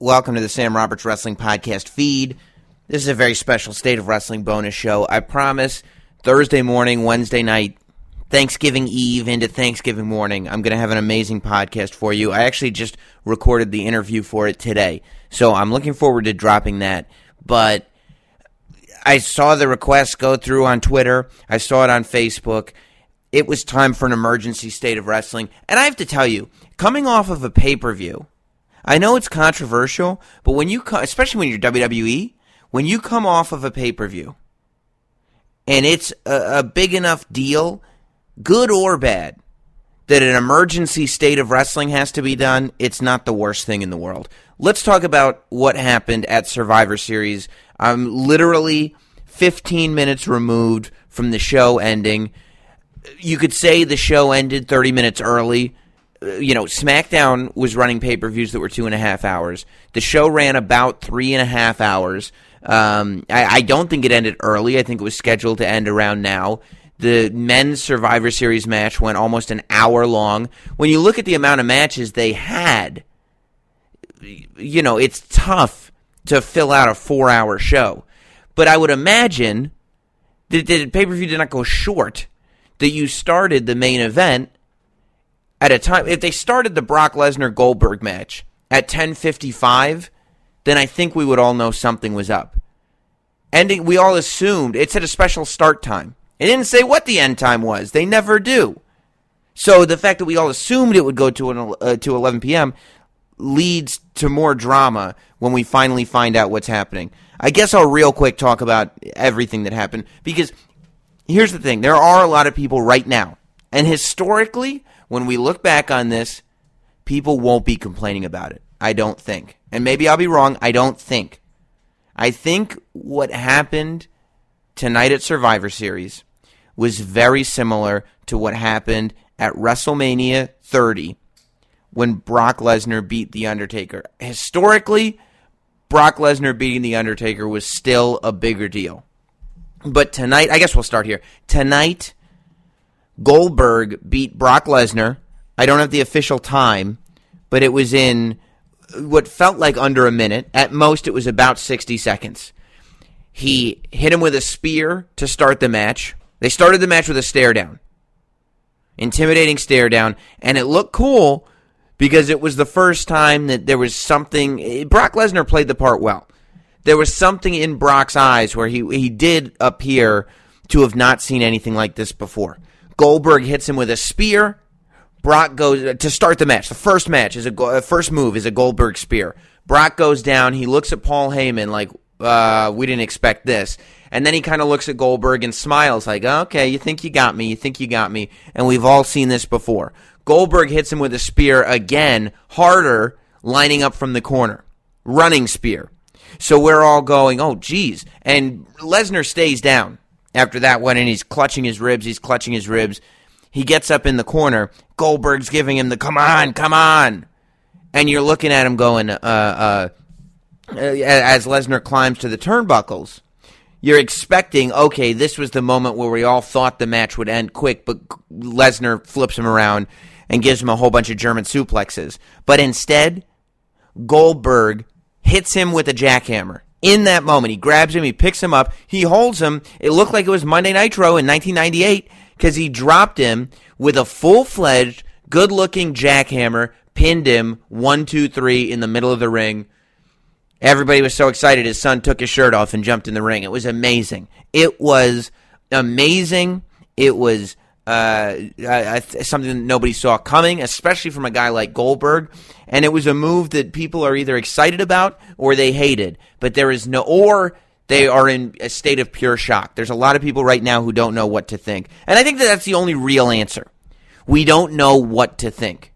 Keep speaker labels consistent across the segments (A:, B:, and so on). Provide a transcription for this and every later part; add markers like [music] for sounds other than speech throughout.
A: Welcome to the Sam Roberts Wrestling Podcast feed. This is a very special State of Wrestling bonus show. I promise Thursday morning, Wednesday night, Thanksgiving Eve into Thanksgiving morning, I'm going to have an amazing podcast for you. I actually just recorded the interview for it today. So I'm looking forward to dropping that. But I saw the request go through on Twitter, I saw it on Facebook. It was time for an emergency state of wrestling. And I have to tell you, coming off of a pay per view, I know it's controversial, but when you especially when you're WWE, when you come off of a pay per view and it's a, a big enough deal, good or bad, that an emergency state of wrestling has to be done, it's not the worst thing in the world. Let's talk about what happened at Survivor Series. I'm literally 15 minutes removed from the show ending. You could say the show ended 30 minutes early you know, SmackDown was running pay per views that were two and a half hours. The show ran about three and a half hours. Um, I, I, don't think it ended early. I think it was scheduled to end around now. The men's Survivor Series match went almost an hour long. When you look at the amount of matches they had, you know, it's tough to fill out a four hour show. But I would imagine that the pay per view did not go short, that you started the main event at a time if they started the Brock Lesnar Goldberg match at 10:55, then I think we would all know something was up. Ending we all assumed it's at a special start time. It didn't say what the end time was. They never do. So the fact that we all assumed it would go to an, uh, to 11 p.m. leads to more drama when we finally find out what's happening. I guess I'll real quick talk about everything that happened because here's the thing: there are a lot of people right now, and historically, when we look back on this, people won't be complaining about it. I don't think. And maybe I'll be wrong. I don't think. I think what happened tonight at Survivor Series was very similar to what happened at WrestleMania 30 when Brock Lesnar beat The Undertaker. Historically, Brock Lesnar beating The Undertaker was still a bigger deal. But tonight, I guess we'll start here. Tonight, Goldberg beat Brock Lesnar. I don't have the official time, but it was in what felt like under a minute. At most, it was about 60 seconds. He hit him with a spear to start the match. They started the match with a stare down. Intimidating stare down. And it looked cool because it was the first time that there was something. Brock Lesnar played the part well. There was something in Brock's eyes where he, he did appear to have not seen anything like this before. Goldberg hits him with a spear. Brock goes to start the match. The first match is a uh, first move is a Goldberg spear. Brock goes down. He looks at Paul Heyman like, uh, "We didn't expect this." And then he kind of looks at Goldberg and smiles like, "Okay, you think you got me? You think you got me?" And we've all seen this before. Goldberg hits him with a spear again, harder, lining up from the corner, running spear. So we're all going, "Oh, geez!" And Lesnar stays down after that one, and he's clutching his ribs. He's clutching his ribs. He gets up in the corner. Goldberg's giving him the come on, come on. And you're looking at him going, uh, uh, as Lesnar climbs to the turnbuckles, you're expecting, okay, this was the moment where we all thought the match would end quick, but Lesnar flips him around and gives him a whole bunch of German suplexes. But instead, Goldberg hits him with a jackhammer in that moment. He grabs him, he picks him up, he holds him. It looked like it was Monday Nitro in 1998 because he dropped him with a full fledged, good looking jackhammer, pinned him one, two, three in the middle of the ring. Everybody was so excited. His son took his shirt off and jumped in the ring. It was amazing. It was amazing. It was uh, something that nobody saw coming, especially from a guy like Goldberg. And it was a move that people are either excited about or they hated. But there is no, or they are in a state of pure shock. There's a lot of people right now who don't know what to think. And I think that that's the only real answer. We don't know what to think.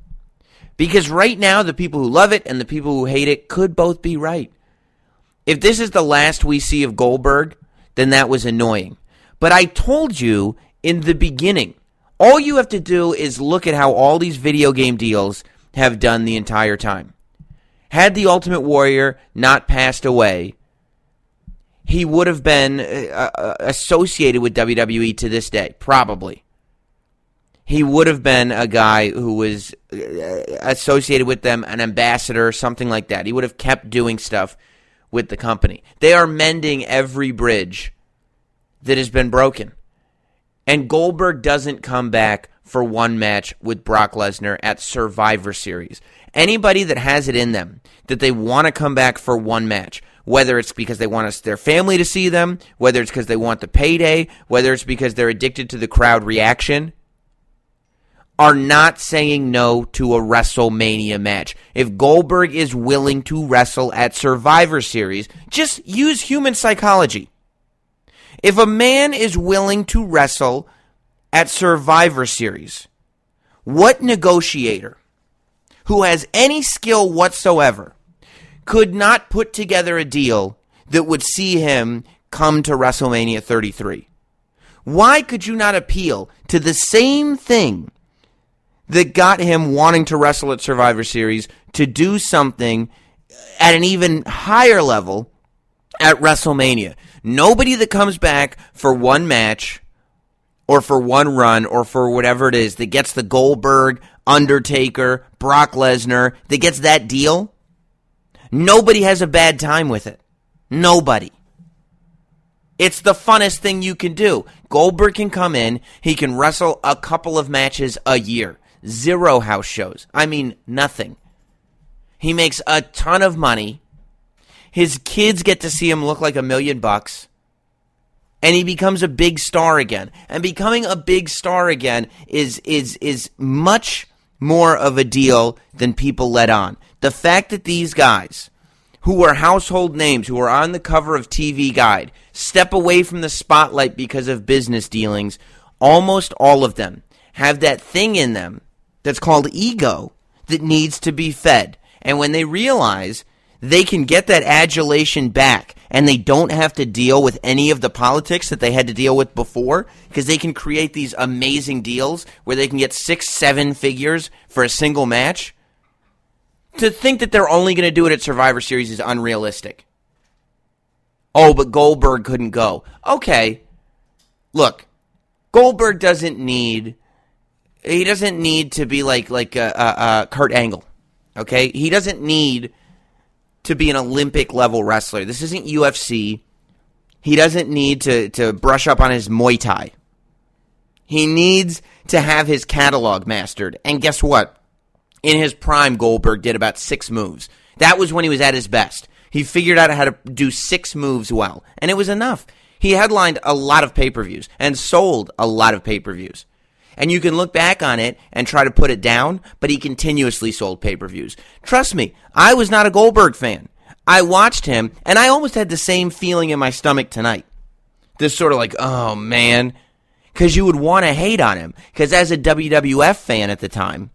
A: Because right now, the people who love it and the people who hate it could both be right. If this is the last we see of Goldberg, then that was annoying. But I told you in the beginning all you have to do is look at how all these video game deals have done the entire time. Had the Ultimate Warrior not passed away, he would have been uh, uh associated with WWE to this day, probably. he would have been a guy who was uh, associated with them, an ambassador, something like that. He would have kept doing stuff with the company. They are mending every bridge that has been broken. And Goldberg doesn't come back for one match with Brock Lesnar at Survivor Series. Anybody that has it in them that they want to come back for one match, whether it's because they want their family to see them, whether it's because they want the payday, whether it's because they're addicted to the crowd reaction, are not saying no to a WrestleMania match. If Goldberg is willing to wrestle at Survivor Series, just use human psychology. If a man is willing to wrestle at Survivor Series, what negotiator who has any skill whatsoever could not put together a deal that would see him come to WrestleMania 33? Why could you not appeal to the same thing that got him wanting to wrestle at Survivor Series to do something at an even higher level at WrestleMania. Nobody that comes back for one match or for one run or for whatever it is that gets the Goldberg, Undertaker, Brock Lesnar, that gets that deal, nobody has a bad time with it. Nobody. It's the funnest thing you can do. Goldberg can come in, he can wrestle a couple of matches a year. Zero house shows. I mean, nothing. He makes a ton of money. His kids get to see him look like a million bucks. And he becomes a big star again. And becoming a big star again is is is much more of a deal than people let on. The fact that these guys who are household names, who are on the cover of TV Guide, step away from the spotlight because of business dealings, almost all of them have that thing in them that's called ego that needs to be fed. And when they realize they can get that adulation back and they don't have to deal with any of the politics that they had to deal with before because they can create these amazing deals where they can get six, seven figures for a single match. To think that they're only going to do it at Survivor Series is unrealistic. Oh, but Goldberg couldn't go. Okay. Look, Goldberg doesn't need he doesn't need to be like like uh, uh, uh, Kurt Angle. Okay, he doesn't need to be an Olympic level wrestler. This isn't UFC. He doesn't need to to brush up on his Muay Thai. He needs to have his catalog mastered. And guess what? In his prime, Goldberg did about six moves. That was when he was at his best. He figured out how to do six moves well, and it was enough. He headlined a lot of pay per views and sold a lot of pay per views. And you can look back on it and try to put it down, but he continuously sold pay per views. Trust me, I was not a Goldberg fan. I watched him, and I almost had the same feeling in my stomach tonight. This sort of like, oh man. Because you would want to hate on him. Because as a WWF fan at the time,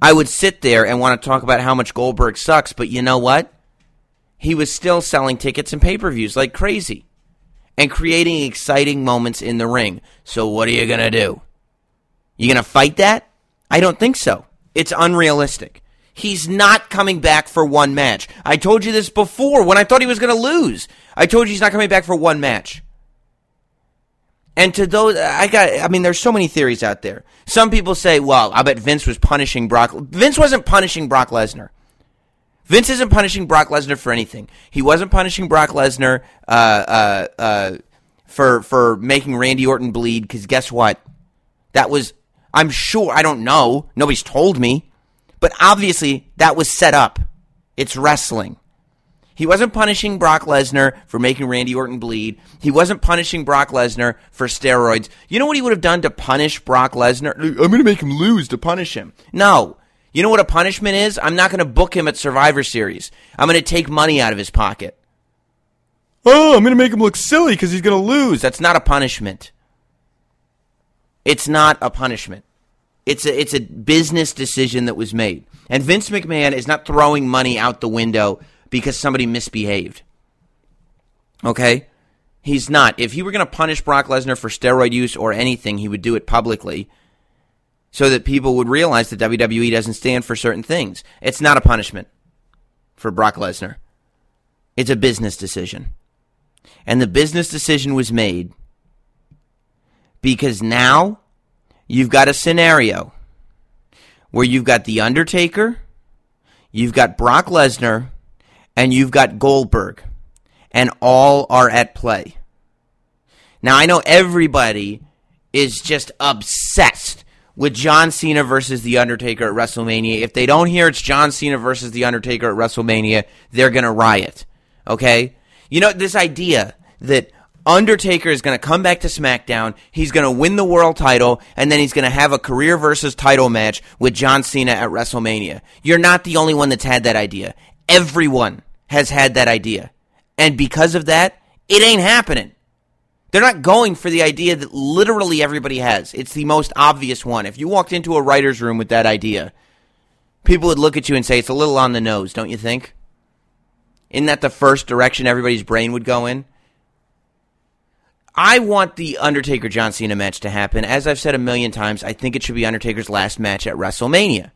A: I would sit there and want to talk about how much Goldberg sucks, but you know what? He was still selling tickets and pay per views like crazy and creating exciting moments in the ring. So, what are you going to do? You going to fight that? I don't think so. It's unrealistic. He's not coming back for one match. I told you this before when I thought he was going to lose. I told you he's not coming back for one match. And to those, I got, I mean, there's so many theories out there. Some people say, well, I bet Vince was punishing Brock. Vince wasn't punishing Brock Lesnar. Vince isn't punishing Brock Lesnar for anything. He wasn't punishing Brock Lesnar uh, uh, uh, for for making Randy Orton bleed. Because guess what? That was I'm sure, I don't know. Nobody's told me. But obviously, that was set up. It's wrestling. He wasn't punishing Brock Lesnar for making Randy Orton bleed. He wasn't punishing Brock Lesnar for steroids. You know what he would have done to punish Brock Lesnar? I'm going to make him lose to punish him. No. You know what a punishment is? I'm not going to book him at Survivor Series. I'm going to take money out of his pocket. Oh, I'm going to make him look silly because he's going to lose. That's not a punishment. It's not a punishment. It's a, it's a business decision that was made. And Vince McMahon is not throwing money out the window because somebody misbehaved. Okay? He's not. If he were going to punish Brock Lesnar for steroid use or anything, he would do it publicly so that people would realize that WWE doesn't stand for certain things. It's not a punishment for Brock Lesnar. It's a business decision. And the business decision was made because now you've got a scenario where you've got The Undertaker, you've got Brock Lesnar, and you've got Goldberg, and all are at play. Now, I know everybody is just obsessed with John Cena versus The Undertaker at WrestleMania. If they don't hear it's John Cena versus The Undertaker at WrestleMania, they're going to riot. Okay? You know, this idea that Undertaker is going to come back to SmackDown, he's going to win the world title, and then he's going to have a career versus title match with John Cena at WrestleMania. You're not the only one that's had that idea. Everyone has had that idea. And because of that, it ain't happening. They're not going for the idea that literally everybody has. It's the most obvious one. If you walked into a writer's room with that idea, people would look at you and say, it's a little on the nose, don't you think? Isn't that the first direction everybody's brain would go in? I want the Undertaker John Cena match to happen. As I've said a million times, I think it should be Undertaker's last match at WrestleMania.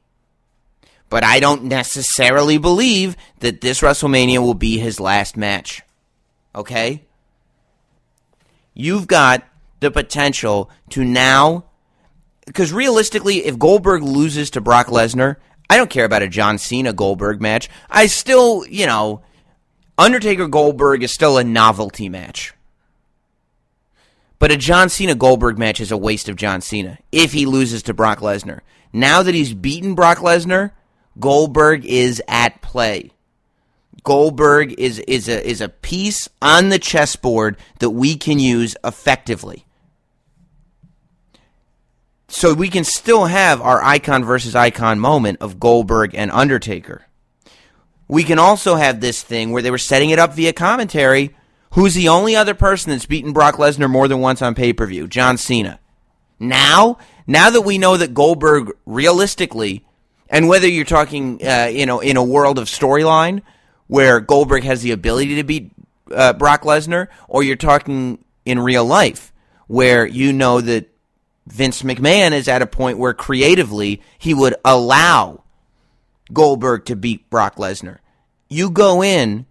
A: But I don't necessarily believe that this WrestleMania will be his last match. Okay? you've got the potential to now. Because realistically, if Goldberg loses to Brock Lesnar, I don't care about a John Cena Goldberg match. I still, you know, Undertaker Goldberg is still a novelty match. But a John Cena Goldberg match is a waste of John Cena if he loses to Brock Lesnar. Now that he's beaten Brock Lesnar, Goldberg is at play. Goldberg is is a is a piece on the chessboard that we can use effectively. So we can still have our icon versus icon moment of Goldberg and Undertaker. We can also have this thing where they were setting it up via commentary. Who's the only other person that's beaten Brock Lesnar more than once on pay per view? John Cena. Now, now that we know that Goldberg realistically, and whether you're talking, uh, you know, in a world of storyline where Goldberg has the ability to beat uh, Brock Lesnar, or you're talking in real life where you know that Vince McMahon is at a point where creatively he would allow Goldberg to beat Brock Lesnar. You go in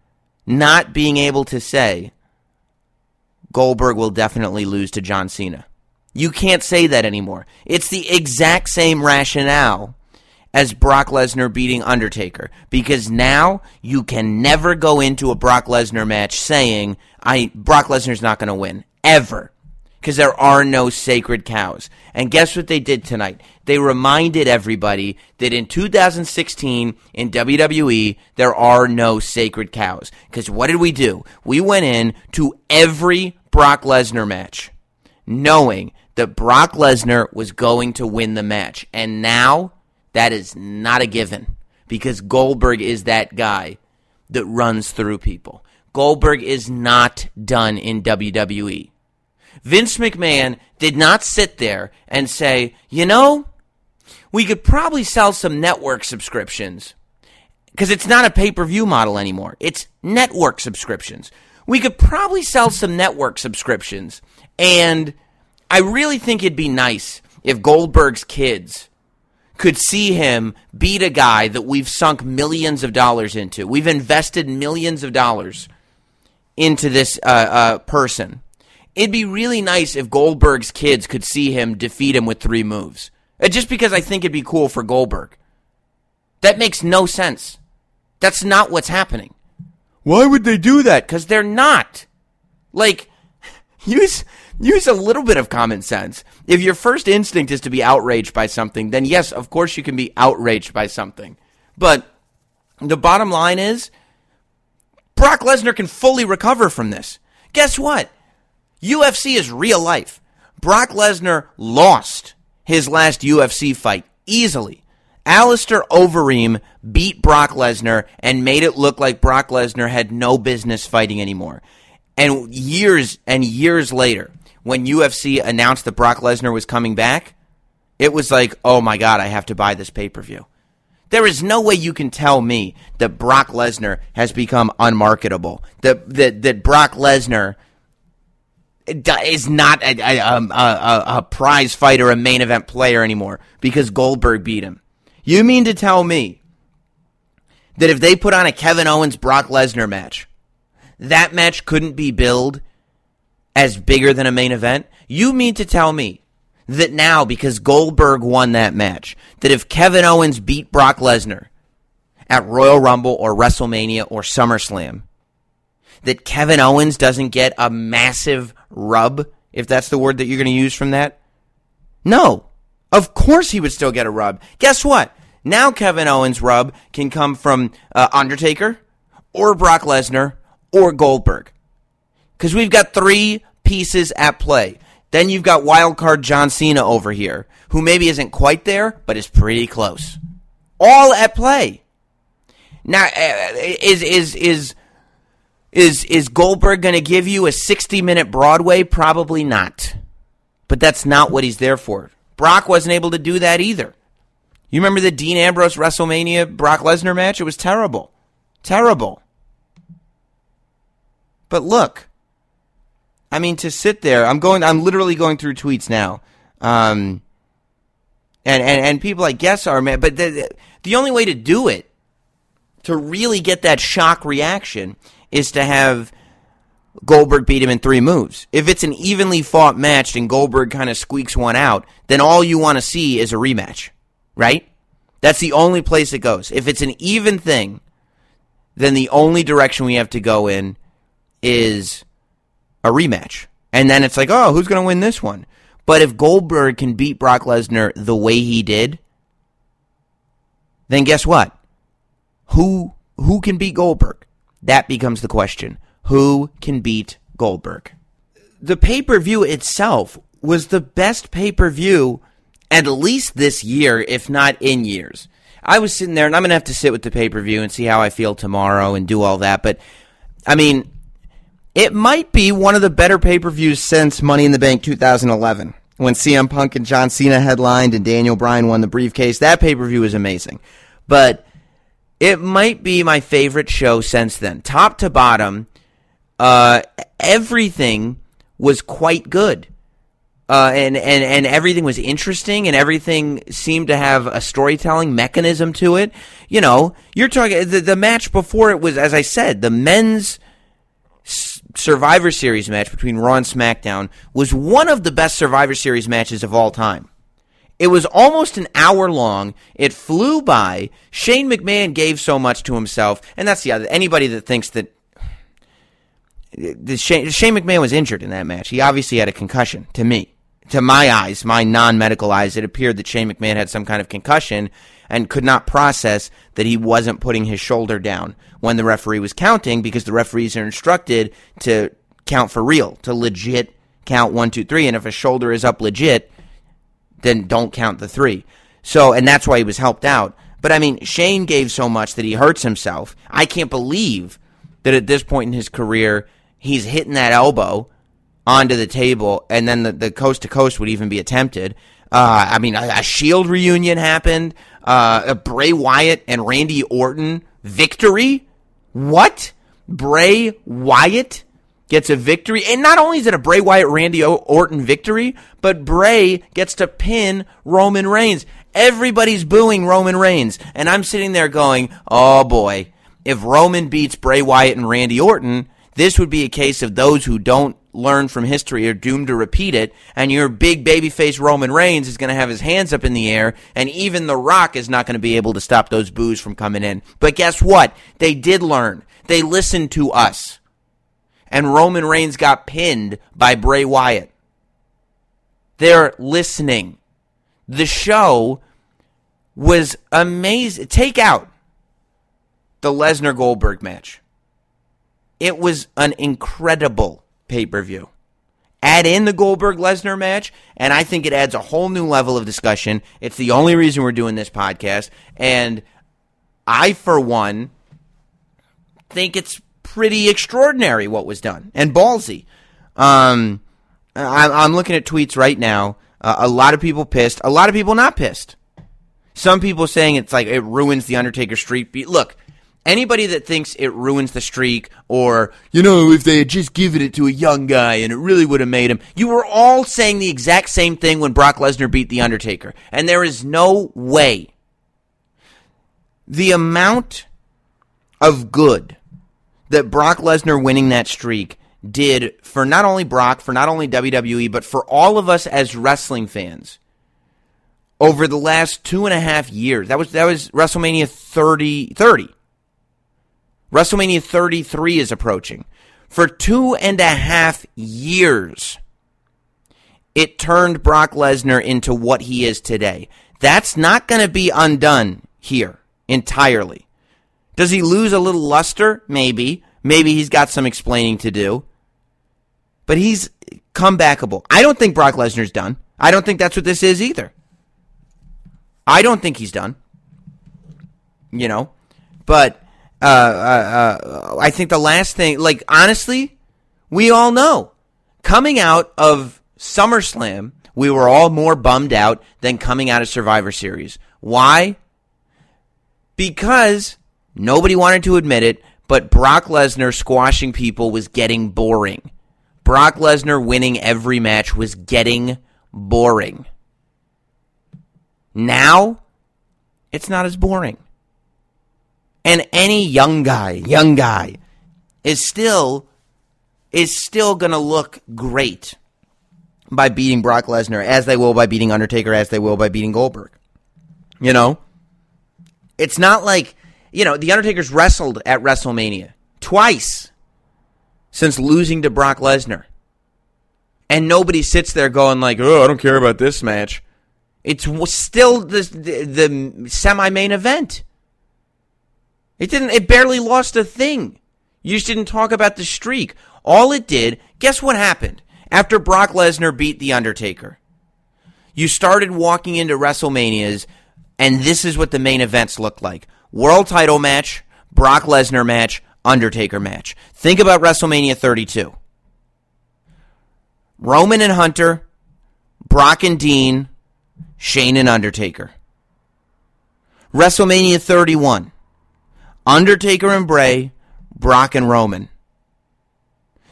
A: not being able to say Goldberg will definitely lose to John Cena. You can't say that anymore. It's the exact same rationale as Brock Lesnar beating Undertaker because now you can never go into a Brock Lesnar match saying I Brock Lesnar's not going to win ever because there are no sacred cows. And guess what they did tonight? They reminded everybody that in 2016 in WWE there are no sacred cows. Because what did we do? We went in to every Brock Lesnar match knowing that Brock Lesnar was going to win the match. And now that is not a given because Goldberg is that guy that runs through people. Goldberg is not done in WWE. Vince McMahon did not sit there and say, you know, we could probably sell some network subscriptions because it's not a pay per view model anymore. It's network subscriptions. We could probably sell some network subscriptions. And I really think it'd be nice if Goldberg's kids could see him beat a guy that we've sunk millions of dollars into. We've invested millions of dollars into this uh, uh, person. It'd be really nice if Goldberg's kids could see him defeat him with three moves. Uh, just because I think it'd be cool for Goldberg. That makes no sense. That's not what's happening. Why would they do that? Because they're not. Like, [laughs] use use a little bit of common sense. If your first instinct is to be outraged by something, then yes, of course you can be outraged by something. But the bottom line is Brock Lesnar can fully recover from this. Guess what? UFC is real life. Brock Lesnar lost his last UFC fight easily. Alistair Overeem beat Brock Lesnar and made it look like Brock Lesnar had no business fighting anymore. And years and years later, when UFC announced that Brock Lesnar was coming back, it was like, oh my God, I have to buy this pay per view. There is no way you can tell me that Brock Lesnar has become unmarketable. That that, that Brock Lesnar is not a, a, a, a, prize fighter, a main event player anymore because Goldberg beat him. You mean to tell me that if they put on a Kevin Owens Brock Lesnar match, that match couldn't be billed as bigger than a main event? You mean to tell me that now, because Goldberg won that match, that if Kevin Owens beat Brock Lesnar at Royal Rumble or WrestleMania or SummerSlam, that Kevin Owens doesn't get a massive rub, if that's the word that you're going to use from that? No. Of course he would still get a rub. Guess what? Now Kevin Owens' rub can come from uh, Undertaker or Brock Lesnar or Goldberg. Because we've got three pieces at play. Then you've got wildcard John Cena over here, who maybe isn't quite there, but is pretty close. All at play. Now, uh, is is is is is Goldberg going to give you a sixty-minute Broadway? Probably not. But that's not what he's there for. Brock wasn't able to do that either. You remember the Dean Ambrose WrestleMania Brock Lesnar match? It was terrible. Terrible. But look, I mean, to sit there, I'm going, I'm literally going through tweets now. Um, and, and, and people, I guess, are mad. But the, the only way to do it, to really get that shock reaction, is to have Goldberg beat him in three moves. If it's an evenly fought match and Goldberg kind of squeaks one out, then all you want to see is a rematch, right? That's the only place it goes. If it's an even thing, then the only direction we have to go in is a rematch. And then it's like, oh, who's going to win this one? But if Goldberg can beat Brock Lesnar the way he did, then guess what? Who who can beat Goldberg? That becomes the question. Who can beat Goldberg? The pay-per-view itself was the best pay-per-view at least this year, if not in years. I was sitting there and I'm going to have to sit with the pay-per-view and see how I feel tomorrow and do all that, but I mean, it might be one of the better pay per views since Money in the Bank 2011 when CM Punk and John Cena headlined and Daniel Bryan won the briefcase. That pay per view was amazing. But it might be my favorite show since then. Top to bottom, uh, everything was quite good. Uh, and, and, and everything was interesting and everything seemed to have a storytelling mechanism to it. You know, you're talking, the, the match before it was, as I said, the men's Survivor Series match between Raw and SmackDown was one of the best Survivor Series matches of all time. It was almost an hour long. It flew by. Shane McMahon gave so much to himself, and that's the other. Anybody that thinks that Shane, Shane McMahon was injured in that match. He obviously had a concussion. To me, to my eyes, my non-medical eyes, it appeared that Shane McMahon had some kind of concussion and could not process that he wasn't putting his shoulder down when the referee was counting because the referees are instructed to count for real, to legit count one, two, three. And if a shoulder is up legit, then don't count the three. So, and that's why he was helped out. But I mean, Shane gave so much that he hurts himself. I can't believe that at this point in his career, he's hitting that elbow onto the table, and then the, coast to coast would even be attempted. Uh, I mean, a, a, Shield reunion happened. Uh, a Bray Wyatt and Randy Orton victory. What? Bray Wyatt gets a victory, and not only is it a Bray Wyatt Randy Orton victory, but Bray gets to pin Roman Reigns. Everybody's booing Roman Reigns, and I'm sitting there going, "Oh boy, if Roman beats Bray Wyatt and Randy Orton, this would be a case of those who don't learn from history are doomed to repeat it, and your big babyface Roman Reigns is going to have his hands up in the air, and even The Rock is not going to be able to stop those boos from coming in. But guess what? They did learn. They listened to us. And Roman Reigns got pinned by Bray Wyatt. They're listening. The show was amazing. Take out the Lesnar Goldberg match. It was an incredible pay per view. Add in the Goldberg Lesnar match, and I think it adds a whole new level of discussion. It's the only reason we're doing this podcast. And I, for one, think it's pretty extraordinary what was done and ballsy. Um, I, am looking at tweets right now. Uh, a lot of people pissed, a lot of people not pissed. Some people saying it's like it ruins the Undertaker streak. Look, anybody that thinks it ruins the streak or, you know, if they had just given it to a young guy and it really would have made him, you were all saying the exact same thing when Brock Lesnar beat The Undertaker. And there is no way the amount of good that Brock Lesnar winning that streak did for not only Brock, for not only WWE, but for all of us as wrestling fans over the last two and a half years. That was that was WrestleMania 30, 30. WrestleMania 33 is approaching. For two and a half years, it turned Brock Lesnar into what he is today. That's not going to be undone here entirely. Does he lose a little luster? Maybe. Maybe he's got some explaining to do. But he's comebackable. I don't think Brock Lesnar's done. I don't think that's what this is either. I don't think he's done. You know, but uh, uh, uh, I think the last thing, like honestly, we all know coming out of SummerSlam, we were all more bummed out than coming out of Survivor Series. Why? Because nobody wanted to admit it, but Brock Lesnar squashing people was getting boring. Brock Lesnar winning every match was getting boring. Now, it's not as boring. And any young guy, young guy, is still is still going to look great by beating Brock Lesnar, as they will by beating Undertaker, as they will by beating Goldberg. You know, it's not like you know the Undertaker's wrestled at WrestleMania twice since losing to Brock Lesnar, and nobody sits there going like, "Oh, I don't care about this match." It's still the, the, the semi-main event. It didn't. It barely lost a thing. You just didn't talk about the streak. All it did. Guess what happened after Brock Lesnar beat the Undertaker? You started walking into WrestleManias, and this is what the main events looked like: World Title match, Brock Lesnar match, Undertaker match. Think about WrestleMania 32. Roman and Hunter, Brock and Dean, Shane and Undertaker. WrestleMania 31. Undertaker and Bray, Brock and Roman.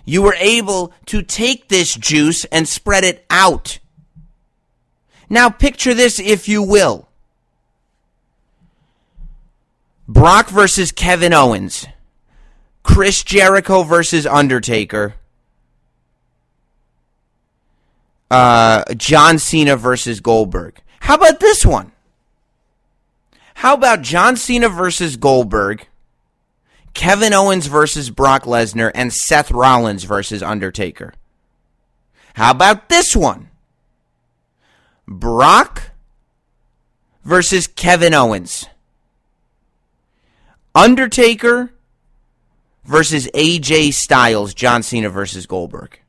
A: You were able to take this juice and spread it out. Now picture this, if you will. Brock versus Kevin Owens. Chris Jericho versus Undertaker. uh, John Cena versus Goldberg. How about this one? How about John Cena versus Goldberg, Kevin Owens versus Brock Lesnar, and Seth Rollins versus Undertaker? How about this one? Brock versus Kevin Owens. Undertaker versus AJ Styles, John Cena versus Goldberg.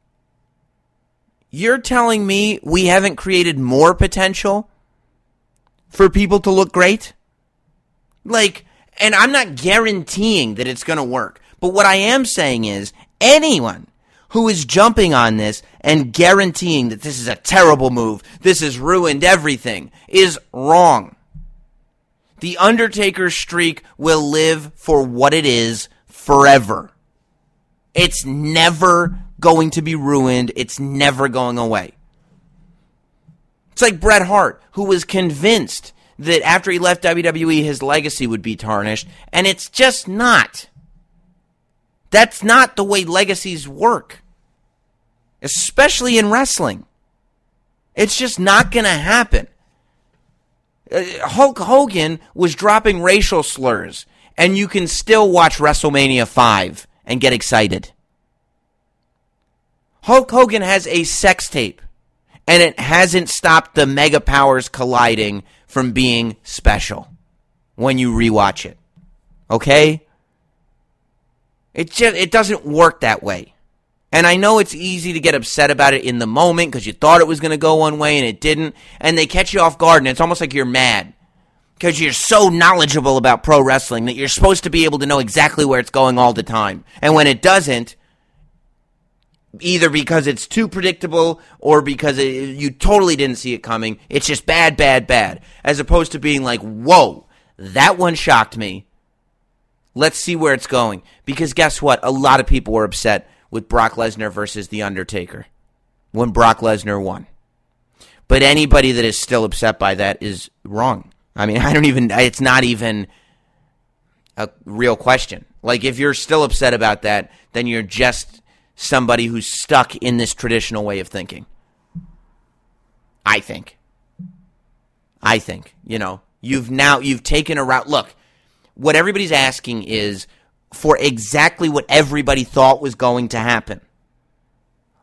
A: You're telling me we haven't created more potential for people to look great? Like, and I'm not guaranteeing that it's going to work. But what I am saying is anyone who is jumping on this and guaranteeing that this is a terrible move, this has ruined everything, is wrong. The Undertaker streak will live for what it is forever. It's never going to be ruined. It's never going away. It's like Bret Hart, who was convinced that after he left WWE, his legacy would be tarnished, and it's just not. That's not the way legacies work, especially in wrestling. It's just not going to happen. Uh, Hulk Hogan was dropping racial slurs, and you can still watch WrestleMania 5 and get excited. Hulk Hogan has a sex tape, and it hasn't stopped the mega powers colliding from being special when you rewatch it. Okay? It just it doesn't work that way. And I know it's easy to get upset about it in the moment because you thought it was going to go one way and it didn't, and they catch you off guard, and it's almost like you're mad because you're so knowledgeable about pro wrestling that you're supposed to be able to know exactly where it's going all the time. And when it doesn't, either because it's too predictable or because it, you totally didn't see it coming. It's just bad, bad, bad. As opposed to being like, whoa, that one shocked me. Let's see where it's going. Because guess what? A lot of people were upset with Brock Lesnar versus The Undertaker when Brock Lesnar won. But anybody that is still upset by that is wrong. I mean, [laughs] I don't even, it's not even a real question. Like, if you're still upset about that, then you're just somebody who's stuck in this traditional way of thinking. I think. I think, you know, you've now you've taken a route. Look, what everybody's asking is for exactly what everybody thought was going to happen.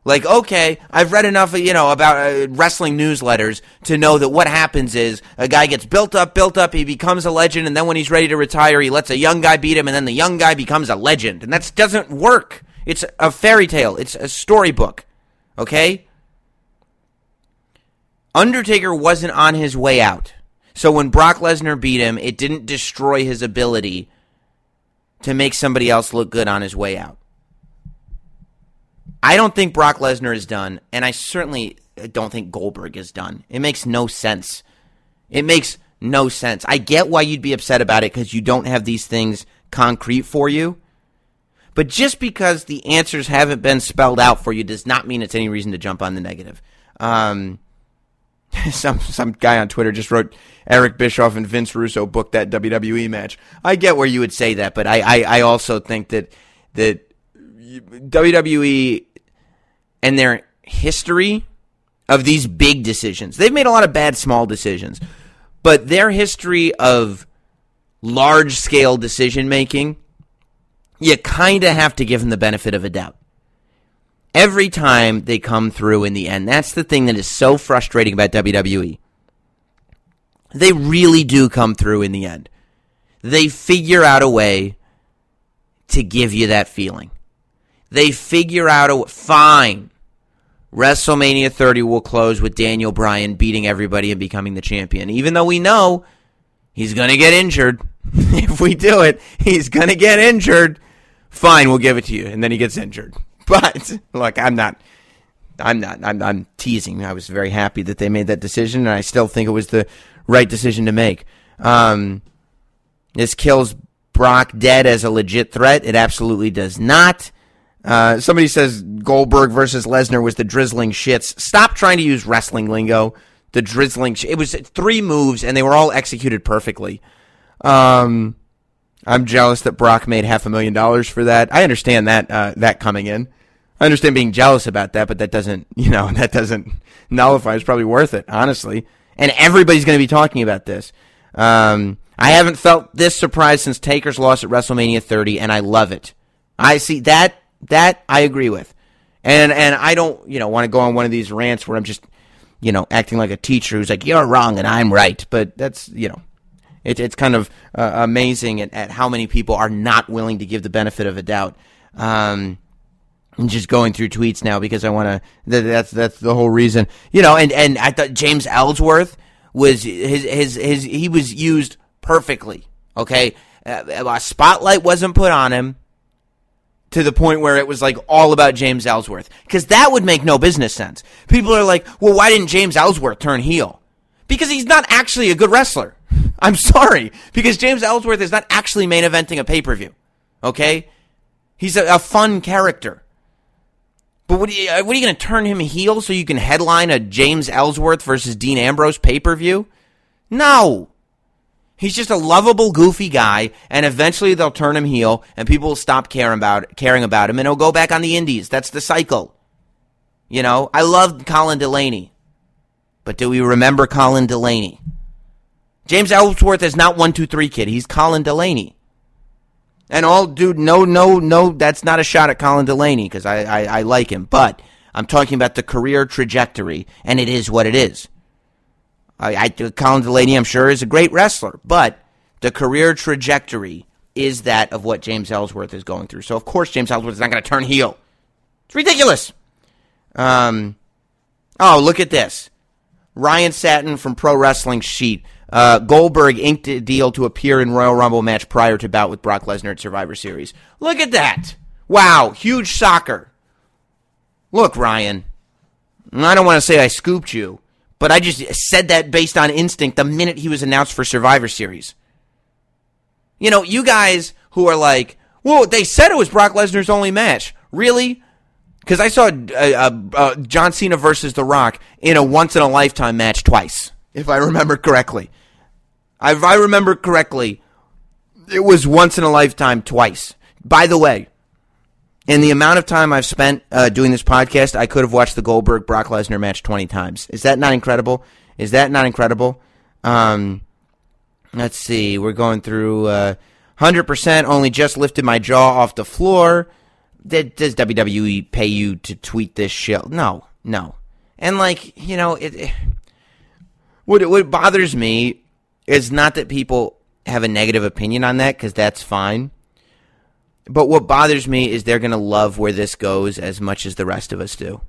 A: Like, okay, I've read enough, you know, about uh, wrestling newsletters to know that what happens is a guy gets built up, built up, he becomes a legend, and then when he's ready to retire, he lets a young guy beat him, and then the young guy becomes a legend. And that doesn't work. It's a fairy tale. It's a storybook. Okay? Undertaker wasn't on his way out. So when Brock Lesnar beat him, it didn't destroy his ability to make somebody else look good on his way out. I don't think Brock Lesnar is done, and I certainly don't think Goldberg is done. It makes no sense. It makes no sense. I get why you'd be upset about it because you don't have these things concrete for you. But just because the answers haven't been spelled out for you does not mean it's any reason to jump on the negative. Um, [laughs] some some guy on Twitter just wrote Eric Bischoff and Vince Russo booked that WWE match. I get where you would say that, but I, I, I also think that that WWE and their history of these big decisions. They've made a lot of bad small decisions, but their history of large scale decision making, you kind of have to give them the benefit of a doubt. Every time they come through in the end, that's the thing that is so frustrating about WWE. They really do come through in the end. They figure out a way to give you that feeling. They figure out a fine. WrestleMania 30 will close with Daniel Bryan beating everybody and becoming the champion. Even though we know he's going to get injured. [laughs] if we do it, he's going to get injured. Fine, we'll give it to you. And then he gets injured. [laughs] But look, I'm not. I'm not. I'm, I'm teasing. I was very happy that they made that decision, and I still think it was the right decision to make. Um, this kills Brock dead as a legit threat. It absolutely does not. Uh, somebody says Goldberg versus Lesnar was the drizzling shits. Stop trying to use wrestling lingo. The drizzling. Sh- it was three moves, and they were all executed perfectly. Um, I'm jealous that Brock made half a million dollars for that. I understand that uh, that coming in. I understand being jealous about that, but that doesn't, [laughs] you know, that doesn't nullify. It's probably worth it, honestly. And everybody's going to be talking about this. Um, I haven't felt this surprise since Taker's loss at WrestleMania 30, and I love it. I see that that I agree with. And and I don't, you know, want to go on one of these rants where I'm just, you know, acting like a teacher who's like, "You're wrong and I'm right." But that's, you know, it, it's kind of uh, amazing at, at, how many people are not willing to give the benefit of a doubt. Um, I'm just going through tweets now because I want to. That, that's that's the whole reason, you know. And and I thought James Ellsworth was his his his he was used perfectly. Okay, uh, a spotlight wasn't put on him to the point where it was like all about James Ellsworth. Because that would make no business sense. People are like, well, why didn't James Ellsworth turn heel? Because he's not actually a good wrestler. I'm sorry. Because James Ellsworth is not actually main eventing a pay per view. Okay? He's a, a, fun character. But what uh, are you, you going to turn him heel so you can headline a James Ellsworth versus Dean Ambrose pay per view? No. He's just a lovable, goofy guy, and eventually they'll turn him heel, and people will stop caring about caring about him, and he'll go back on the Indies. That's the cycle. You know, I loved Colin Delaney, but do we remember Colin Delaney? James Ellsworth is not one two three kid. He's Colin Delaney. And all, dude, no, no, no, that's not a shot at Colin Delaney because I, I, I like him, but I'm talking about the career trajectory, and it is what it is. I, I Colin Delaney, I'm sure, is a great wrestler, but the career trajectory is that of what James Ellsworth is going through. So of course James Ellsworth is not going to turn heel. It's ridiculous. Um, oh, look at this. Ryan Satin from Pro Wrestling Sheet. Uh, Goldberg inked a deal to appear in Royal Rumble match prior to bout with Brock Lesnar at Survivor Series. Look at that. Wow, huge soccer. Look, Ryan. I don't want to say I scooped you, but I just said that based on instinct the minute he was announced for Survivor Series. You know, you guys who are like, well, they said it was Brock Lesnar's only match. Really? Because I saw uh, uh, uh, John Cena versus The Rock in a once in a lifetime match twice, if I remember correctly. If I remember correctly, it was once in a lifetime twice. By the way, in the amount of time I've spent uh, doing this podcast, I could have watched the Goldberg Brock Lesnar match 20 times. Is that not incredible? Is that not incredible? Um, let's see. We're going through uh, 100% only just lifted my jaw off the floor. Does WWE pay you to tweet this shit? No, no. And like, you know, it, it what what bothers me is not that people have a negative opinion on that because that's fine. But what bothers me is they're going to love where this goes as much as the rest of us do.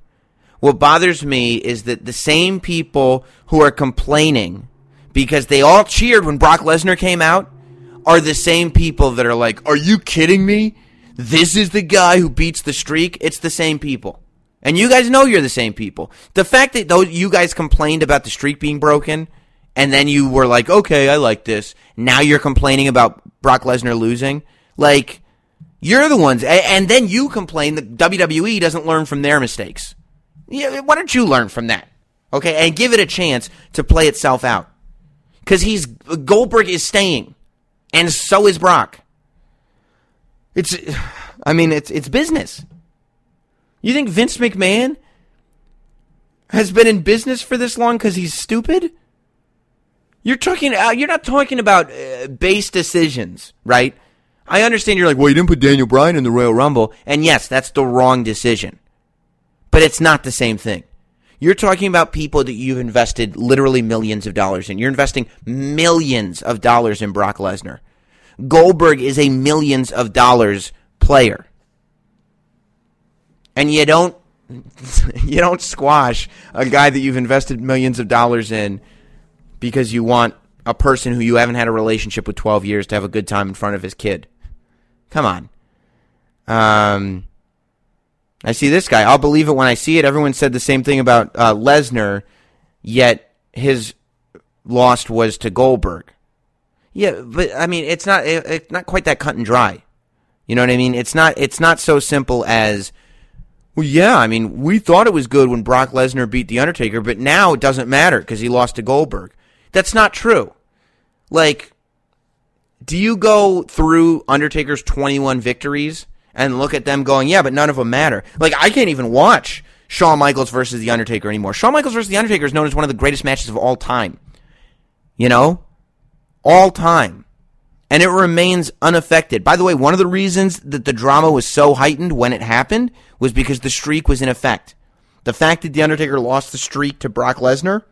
A: What bothers me is that the same people who are complaining because they all cheered when Brock Lesnar came out are the same people that are like, Are you kidding me? This is the guy who beats the streak. It's the same people. And you guys know you're the same people. The fact that those you guys complained about the streak being broken and then you were like, "Okay, I like this." Now you're complaining about Brock Lesnar losing. Like you're the ones and then you complain that WWE doesn't learn from their mistakes. Yeah, why don't you learn from that? Okay, and give it a chance to play itself out. Cuz he's Goldberg is staying and so is Brock. It's [sighs] I mean, it's it's business. You think Vince McMahon has been in business for this long because he's stupid? You're talking. Uh, you're not talking about uh, base decisions, right? I understand. You're like, well, you didn't put Daniel Bryan in the Royal Rumble, and yes, that's the wrong decision. But it's not the same thing. You're talking about people that you've invested literally millions of dollars in. You're investing millions of dollars in Brock Lesnar. Goldberg is a millions of dollars player and you don't [laughs] you don't squash a guy that you've invested millions of dollars in because you want a person who you haven't had a relationship with 12 years to have a good time in front of his kid. Come on. Um, I see this guy. I'll believe it when I see it. Everyone said the same thing about uh, Lesnar, yet his loss was to Goldberg. Yeah, but I mean, it's not it, it's not quite that cut and dry. You know what I mean? It's not it's not so simple as well, yeah, I mean, we thought it was good when Brock Lesnar beat The Undertaker, but now it doesn't matter because he lost to Goldberg. That's not true. Like, do you go through Undertaker's 21 victories and look at them going, yeah, but none of them matter? Like, I can't even watch Shawn Michaels versus The Undertaker anymore. Shawn Michaels versus The Undertaker is known as one of the greatest matches of all time. You know? All time and it remains unaffected. By the way, one of the reasons that the drama was so heightened when it happened was because the streak was in effect. The fact that The Undertaker lost the streak to Brock Lesnar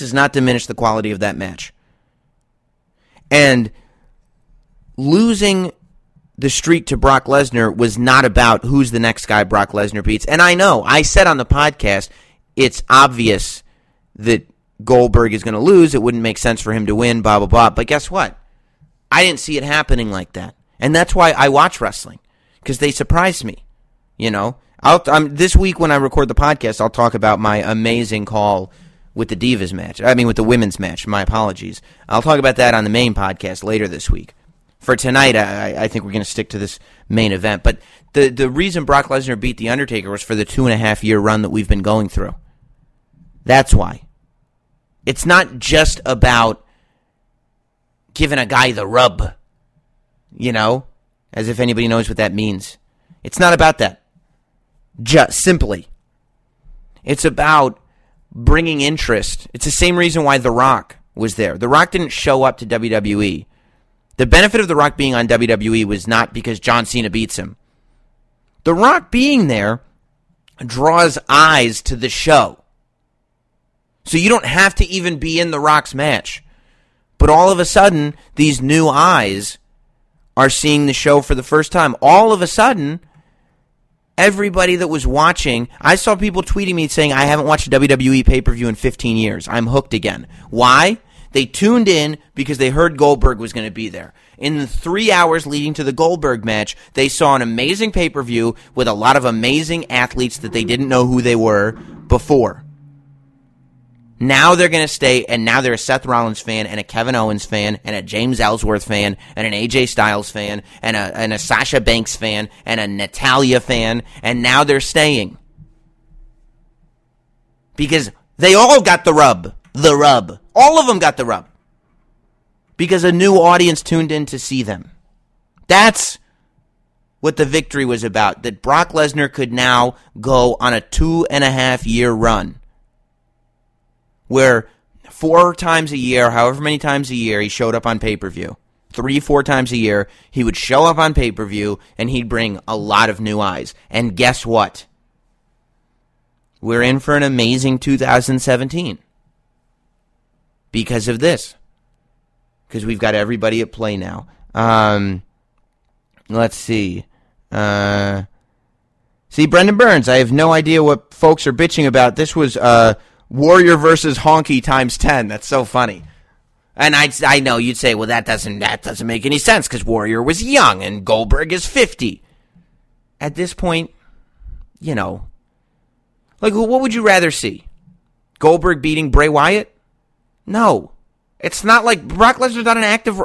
A: does not diminish the quality of that match. And losing the streak to Brock Lesnar was not about who's the next guy Brock Lesnar beats. And I know, I said on the podcast, it's obvious that Goldberg is going to lose. It wouldn't make sense for him to win, blah, blah, blah. But guess what? I didn't see it happening like that. And that's why I watch wrestling because they surprise me. You know, I'll, I'm, this week when I record the podcast, I'll talk about my amazing call with the Divas match. I mean, with the women's match. My apologies. I'll talk about that on the main podcast later this week. For tonight, I, I think we're going to stick to this main event. But the the reason Brock Lesnar beat the Undertaker was for the two and a half year run that we've been going through. That's why. It's not just about giving a guy the rub, you know, as if anybody knows what that means. It's not about that. Just simply. It's about bringing interest. It's the same reason why The Rock was there. The Rock didn't show up to WWE. The benefit of The Rock being on WWE was not because John Cena beats him. The Rock being there draws eyes to the show. So you don't have to even be in The Rock's match. But all of a sudden, these new eyes are seeing the show for the first time. All of a sudden, everybody that was watching, I saw people tweeting me saying, I haven't watched a WWE pay per view in 15 years. I'm hooked again. Why? They tuned in because they heard Goldberg was going to be there. In the three hours leading to the Goldberg match, they saw an amazing pay per view with a lot of amazing athletes that they didn't know who they were before. Now they're going to stay, and now they're a Seth Rollins fan, and a Kevin Owens fan, and a James Ellsworth fan, and an AJ Styles fan, and a, and a Sasha Banks fan, and a Natalya fan, and now they're staying. Because they all got the rub. The rub. All of them got the rub. Because a new audience tuned in to see them. That's what the victory was about. That Brock Lesnar could now go on a two and a half year run where four times a year, however many times a year, he showed up on pay per view. Three, four times a year, he would show up on pay per view and he'd bring a lot of new eyes. And guess what? We're in for an amazing 2017 because of this. Because we've got everybody at play now. Um, let's see. Uh, see, Brendan Burns, I have no idea what folks are bitching about. This was uh, Warrior versus Honky times 10. That's so funny. And I, I know you'd say, well, that doesn't that doesn't make any sense because Warrior was young and Goldberg is fifty. At this point, you know, like what would you rather see? Goldberg beating Bray Wyatt? No, it's not like Brock Lesnar's not an active.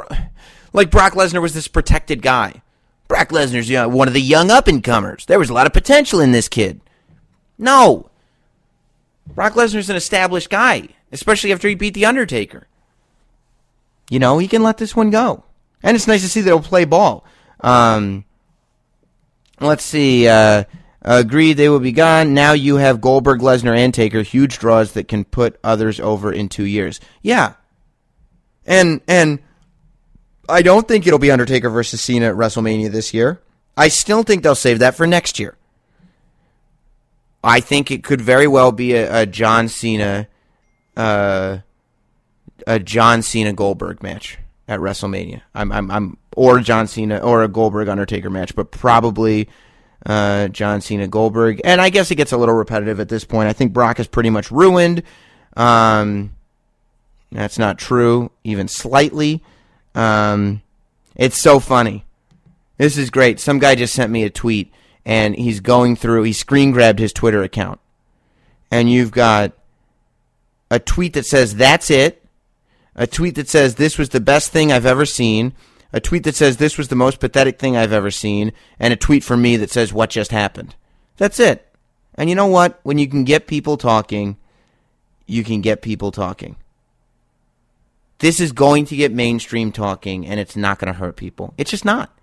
A: Like Brock Lesnar was this protected guy. Brock Lesnar's you know, one of the young up and comers. There was a lot of potential in this kid. No, Brock Lesnar's an established guy, especially after he beat the Undertaker. You know, he can let this one go. And it's nice to see that he'll play ball. Um, let's see. Uh, agreed they will be gone. Now you have Goldberg, Lesnar, and Taker, huge draws that can put others over in two years. Yeah. And and I don't think it'll be Undertaker versus Cena at WrestleMania this year. I still think they'll save that for next year. I think it could very well be a, a John Cena uh, a John Cena Goldberg match at WrestleMania. I'm, I'm, I'm, or John Cena or a Goldberg Undertaker match, but probably uh, John Cena Goldberg. And I guess it gets a little repetitive at this point. I think Brock is pretty much ruined. Um, that's not true, even slightly. Um, it's so funny. This is great. Some guy just sent me a tweet, and he's going through. He screen grabbed his Twitter account, and you've got a tweet that says, "That's it." a tweet that says this was the best thing I've ever seen, a tweet that says this was the most pathetic thing I've ever seen, and a tweet from me that says what just happened. That's it. And you know what? When you can get people talking, you can get people talking. This is going to get mainstream talking, and it's not going to hurt people. It's just not.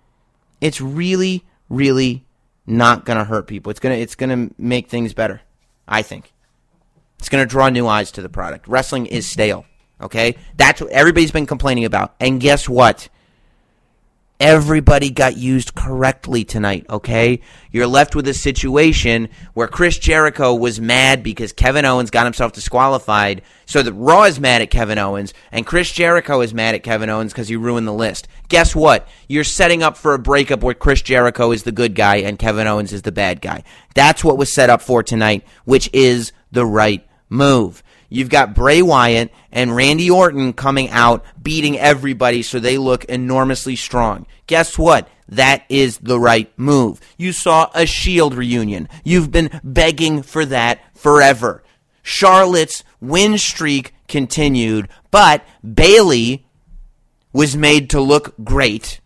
A: It's really, really not going to hurt people. It's going to it's going to make things better. I think. It's going to draw new eyes to the product. Wrestling is stale. Okay? That's what everybody's been complaining about. And guess what? Everybody got used correctly tonight, okay? You're left with a situation where Chris Jericho was mad because Kevin Owens got himself disqualified. So the Raw is mad at Kevin Owens, and Chris Jericho is mad at Kevin Owens because he ruined the list. Guess what? You're setting up for a breakup where Chris Jericho is the good guy and Kevin Owens is the bad guy. That's what was set up for tonight, which is the right move. You've got Bray Wyatt and Randy Orton coming out beating everybody so they look enormously strong. Guess what? That is the right move. You saw a Shield reunion. You've been begging for that forever. Charlotte's win streak continued, but Bayley was made to look great.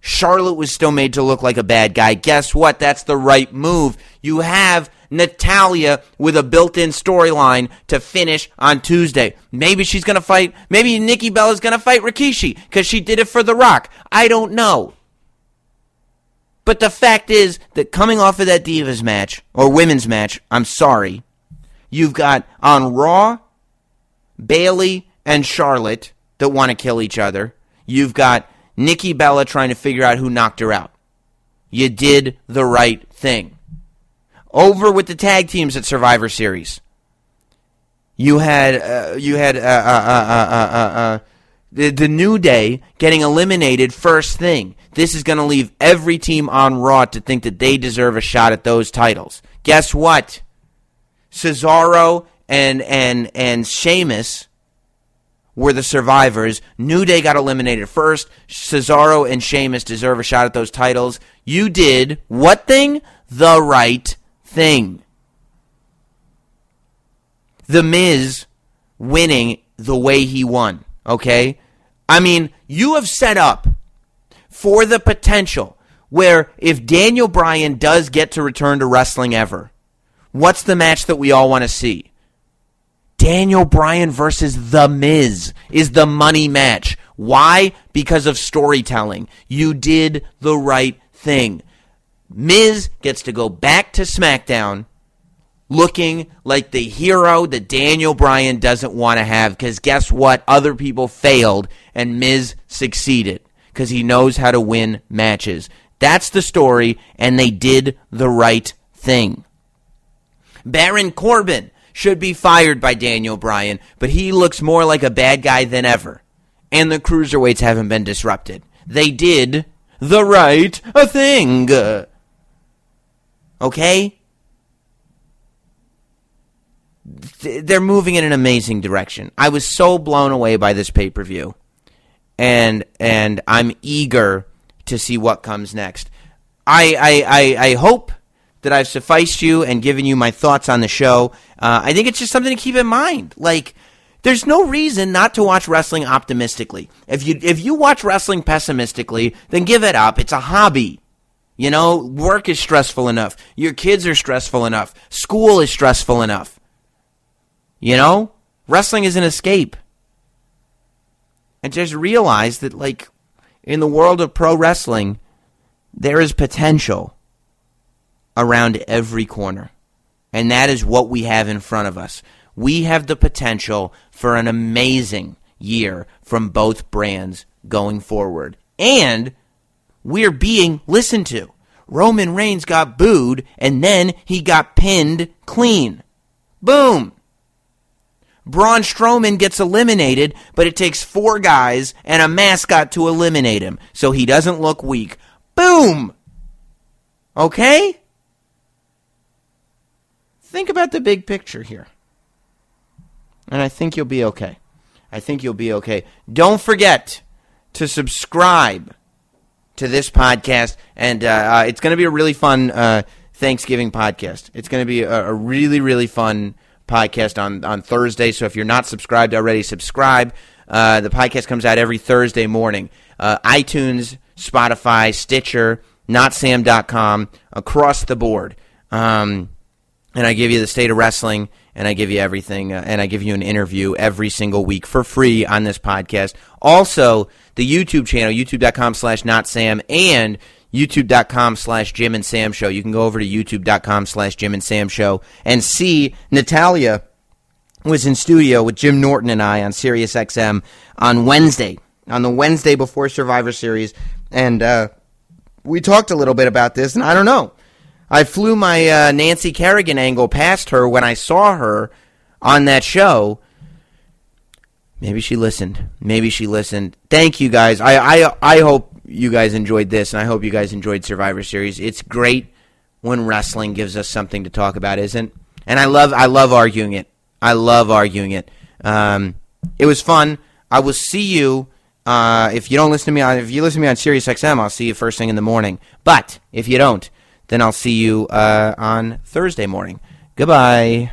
A: Charlotte was still made to look like a bad guy. Guess what? That's the right move. You have Natalya with a built-in storyline to finish on Tuesday. Maybe she's going to fight, maybe Nikki Bella's going to fight Rikishi because she did it for The Rock. I don't know. But the fact is that coming off of that Divas match, or women's match, I'm sorry, you've got on Raw, Bayley and Charlotte that want to kill each other. You've got Nikki Bella trying to figure out who knocked her out. You did the right thing. Over with the tag teams at Survivor Series. You had uh, you had uh, uh, the, the New Day getting eliminated first thing. This is going to leave every team on Raw to think that they deserve a shot at those titles. Guess what? Cesaro and and and Sheamus were the survivors. New Day got eliminated first. Cesaro and Sheamus deserve a shot at those titles. You did what thing? The right thing. The Miz winning the way he won, okay? I mean, you have set up for the potential where if Daniel Bryan does get to return to wrestling ever, what's the match that we all want to see? Daniel Bryan versus The Miz is the money match. Why? Because of storytelling. You did the right thing. Miz gets to go back to SmackDown looking like the hero that Daniel Bryan doesn't want to have because guess what? Other people failed and Miz succeeded because he knows how to win matches. That's the story, and they did the right thing. Baron Corbin should be fired by Daniel Bryan, but he looks more like a bad guy than ever. And the cruiserweights haven't been disrupted. They did the right thing. Okay? they're moving in an amazing direction. I was so blown away by this pay per view, and and I'm eager to see what comes next. I I, I, I hope that I've sufficed you and given you my thoughts on the show. Uh, I think it's just something to keep in mind. Like, there's no reason not to watch wrestling optimistically. If you if you watch wrestling pessimistically, then give it up. It's a hobby. You know, work is stressful enough. Your kids are stressful enough. School is stressful enough. You know, wrestling is an escape. And just realize that, like, in the world of pro wrestling, there is potential around every corner. And that is what we have in front of us. We have the potential for an amazing year from both brands going forward. And we're being listened to. Roman Reigns got booed and then he got pinned clean. Boom. Braun Strowman gets eliminated, but it takes four guys and a mascot to eliminate him so he doesn't look weak. Boom! Okay? Think about the big picture here. And I think you'll be okay. I think you'll be okay. Don't forget to subscribe to this podcast, and uh, uh, it's going to be a really fun uh, Thanksgiving podcast. It's going to be a, a really, really fun podcast on, on Thursday. So if you're not subscribed already, subscribe. Uh, the podcast comes out every Thursday morning. Uh, iTunes, Spotify, Stitcher, notsam.com, across the board. Um, and I give you the state of wrestling, and I give you everything, uh, and I give you an interview every single week for free on this podcast. Also, the YouTube channel, youtube.com slash notsam, and youtube.com slash Jim and Sam Show. You can go over to youtube.com slash Jim and Sam Show and see Natalya was in studio with Jim Norton and I on Sirius XM on Wednesday, on the Wednesday before Survivor Series. And uh, we talked a little bit about this, and I don't know. I flew my uh, Nancy Kerrigan angle past her when I saw her on that show. Maybe she listened. Maybe she listened. Thank you guys. I I I hope you guys enjoyed this, and I hope you guys enjoyed Survivor Series. It's great when wrestling gives us something to talk about, isn't? And I love I love arguing it. I love arguing it. Um, it was fun. I will see you. Uh, if you don't listen to me on, if you listen to me on Sirius XM, I'll see you first thing in the morning. But if you don't, then I'll see you uh, on Thursday morning. Goodbye.